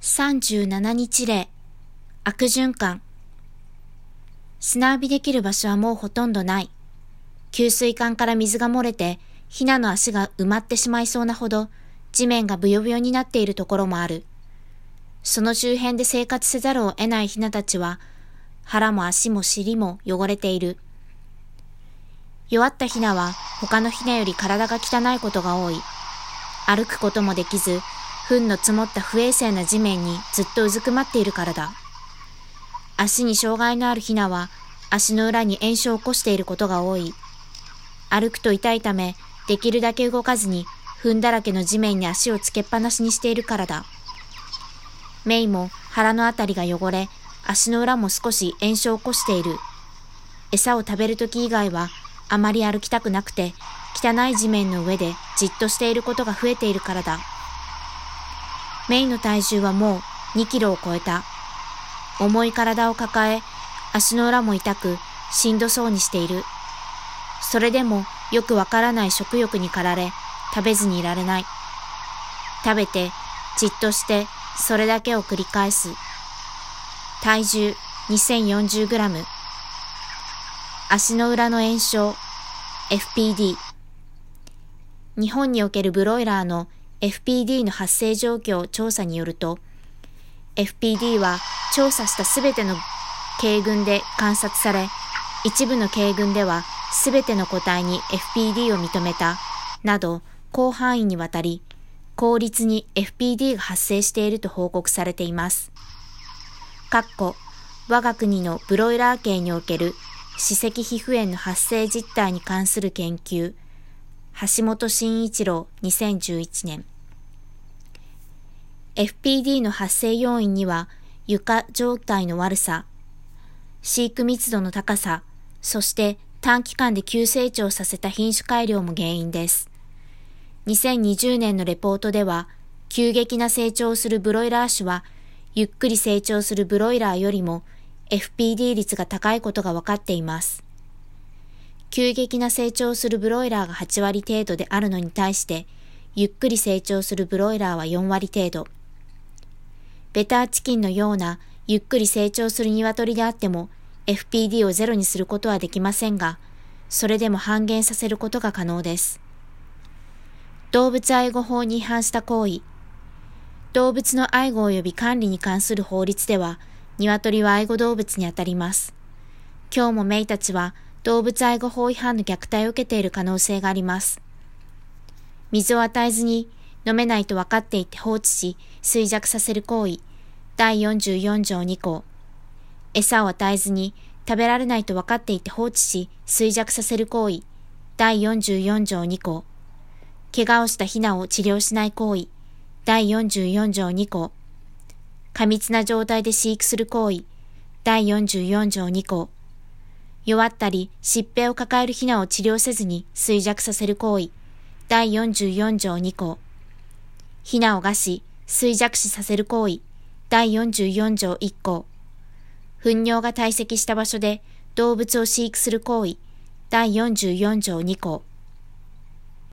37日例、悪循環。砂浴びできる場所はもうほとんどない。給水管から水が漏れて、ヒナの足が埋まってしまいそうなほど、地面がブヨブヨになっているところもある。その周辺で生活せざるを得ないヒナたちは、腹も足も尻も汚れている。弱ったヒナは他のヒナより体が汚いことが多い。歩くこともできず、糞の積もった不衛生な地面にずっとうずくまっているからだ。足に障害のあるヒナは足の裏に炎症を起こしていることが多い。歩くと痛いため、できるだけ動かずに糞だらけの地面に足をつけっぱなしにしているからだ。メイも腹のあたりが汚れ、足の裏も少し炎症を起こしている。餌を食べるとき以外はあまり歩きたくなくて、汚い地面の上でじっとしていることが増えているからだ。メイの体重はもう2キロを超えた。重い体を抱え、足の裏も痛く、しんどそうにしている。それでもよくわからない食欲に駆られ、食べずにいられない。食べて、じっとして、それだけを繰り返す。体重 2040g。足の裏の炎症、FPD。日本におけるブロイラーの FPD の発生状況調査によると、FPD は調査したすべての軽群で観察され、一部の軽群ではすべての個体に FPD を認めた、など広範囲にわたり、効率に FPD が発生していると報告されています。かっこ、我が国のブロイラー系における歯石皮膚炎の発生実態に関する研究、橋本慎一郎2011年。FPD の発生要因には床状態の悪さ、飼育密度の高さ、そして短期間で急成長させた品種改良も原因です。2020年のレポートでは、急激な成長するブロイラー種は、ゆっくり成長するブロイラーよりも FPD 率が高いことが分かっています。急激な成長するブロイラーが8割程度であるのに対して、ゆっくり成長するブロイラーは4割程度。ベターチキンのようなゆっくり成長する鶏であっても FPD をゼロにすることはできませんが、それでも半減させることが可能です。動物愛護法に違反した行為。動物の愛護及び管理に関する法律では、鶏は愛護動物にあたります。今日もメイたちは動物愛護法違反の虐待を受けている可能性があります。水を与えずに飲めないと分かっていて放置し衰弱させる行為。第44条2項。餌を与えずに食べられないと分かっていて放置し衰弱させる行為。第44条2項。怪我をしたヒナを治療しない行為。第44条2項。過密な状態で飼育する行為。第44条2項。弱ったり疾病を抱えるヒナを治療せずに衰弱させる行為。第44条2項。ヒナを餓死、衰弱死させる行為。第44条1項。糞尿が堆積した場所で動物を飼育する行為。第44条2項。